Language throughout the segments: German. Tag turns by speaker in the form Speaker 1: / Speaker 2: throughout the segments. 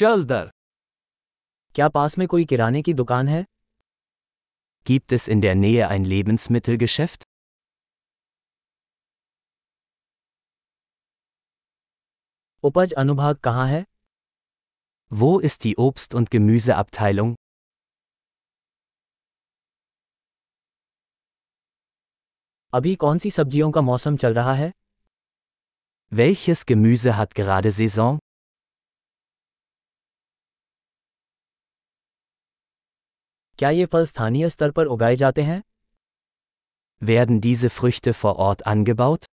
Speaker 1: चल दर।
Speaker 2: क्या पास में कोई किराने की दुकान है?
Speaker 3: Gibt es in der Nähe ein Lebensmittelgeschäft?
Speaker 2: उपज अनुभाग कहाँ है?
Speaker 3: वो इस उनके म्यूजे उन गेम्यूज़े अबटाइलुंग
Speaker 2: अभी कौन सी सब्जियों का मौसम चल रहा है?
Speaker 3: वे हिस्स वेलचेस गेम्यूज़े हैट गेराडे सीज़न
Speaker 2: क्या ये फल स्थानीय स्तर पर उगाए जाते हैं
Speaker 3: Werden diese Früchte vor Ort angebaut?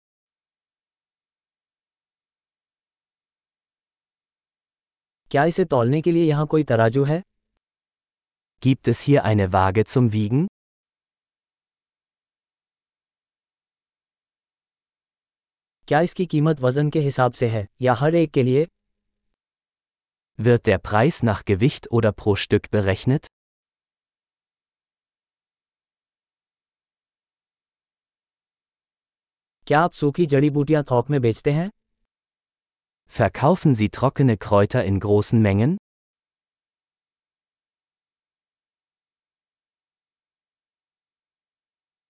Speaker 2: क्या इसे तौलने के लिए यहाँ कोई तराजू है
Speaker 3: Gibt es hier eine Waage zum Wiegen?
Speaker 2: क्या इसकी कीमत वजन के हिसाब से है या हर एक के लिए
Speaker 3: Wird der Preis nach Gewicht oder pro Stück berechnet?
Speaker 2: क्या आप सूखी जड़ी बूटियां थोक में बेचते हैं
Speaker 3: Verkaufen Sie trockene Kräuter in großen Mengen?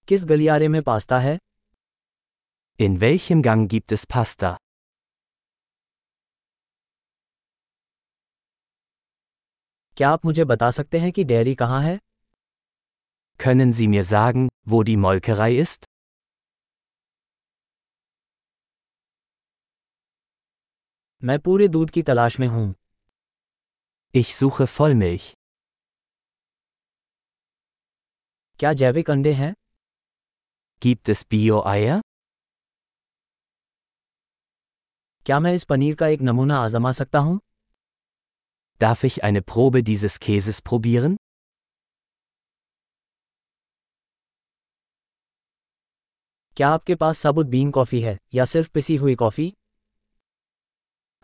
Speaker 2: किस गलियारे में पास्ता है
Speaker 3: In welchem Gang gibt es Pasta?
Speaker 2: क्या आप मुझे बता सकते हैं कि डेयरी कहाँ है
Speaker 3: Können Sie mir sagen, wo die Molkerei ist?
Speaker 2: मैं पूरे दूध की तलाश में हूँ
Speaker 3: Ich suche Vollmilch.
Speaker 2: क्या जैविक अंडे हैं
Speaker 3: Gibt es Bio-Eier?
Speaker 2: क्या मैं इस पनीर का एक नमूना आजमा सकता हूँ
Speaker 3: Darf ich eine Probe dieses Käses probieren?
Speaker 2: क्या आपके पास साबुत बीन कॉफ़ी है या सिर्फ़ पिसी हुई coffee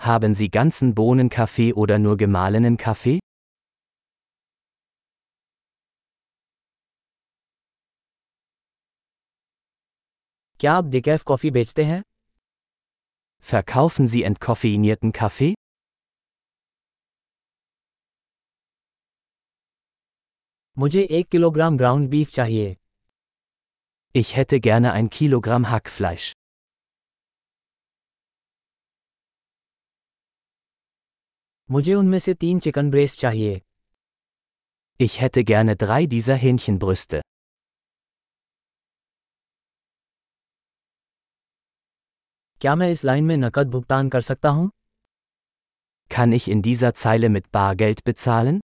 Speaker 3: Haben Sie ganzen Bohnenkaffee oder nur gemahlenen Kaffee?
Speaker 2: क्या आप डिकैफ कॉफ़ी बेचते हैं
Speaker 3: Verkaufen Sie entkoffeinierten Kaffee?
Speaker 2: मुझे एक किलोग्राम ग्राउंड बीफ चाहिए
Speaker 3: Ich hätte gerne ein Kilogramm Hackfleisch.
Speaker 2: मुझे उनमें से तीन चिकन ब्रेस्ट चाहिए
Speaker 3: Ich hätte gerne drei dieser Hähnchenbrüste.
Speaker 2: क्या मैं इस लाइन में नकद भुगतान कर सकता हूँ
Speaker 3: Kann ich in dieser Zeile mit Bargeld bezahlen?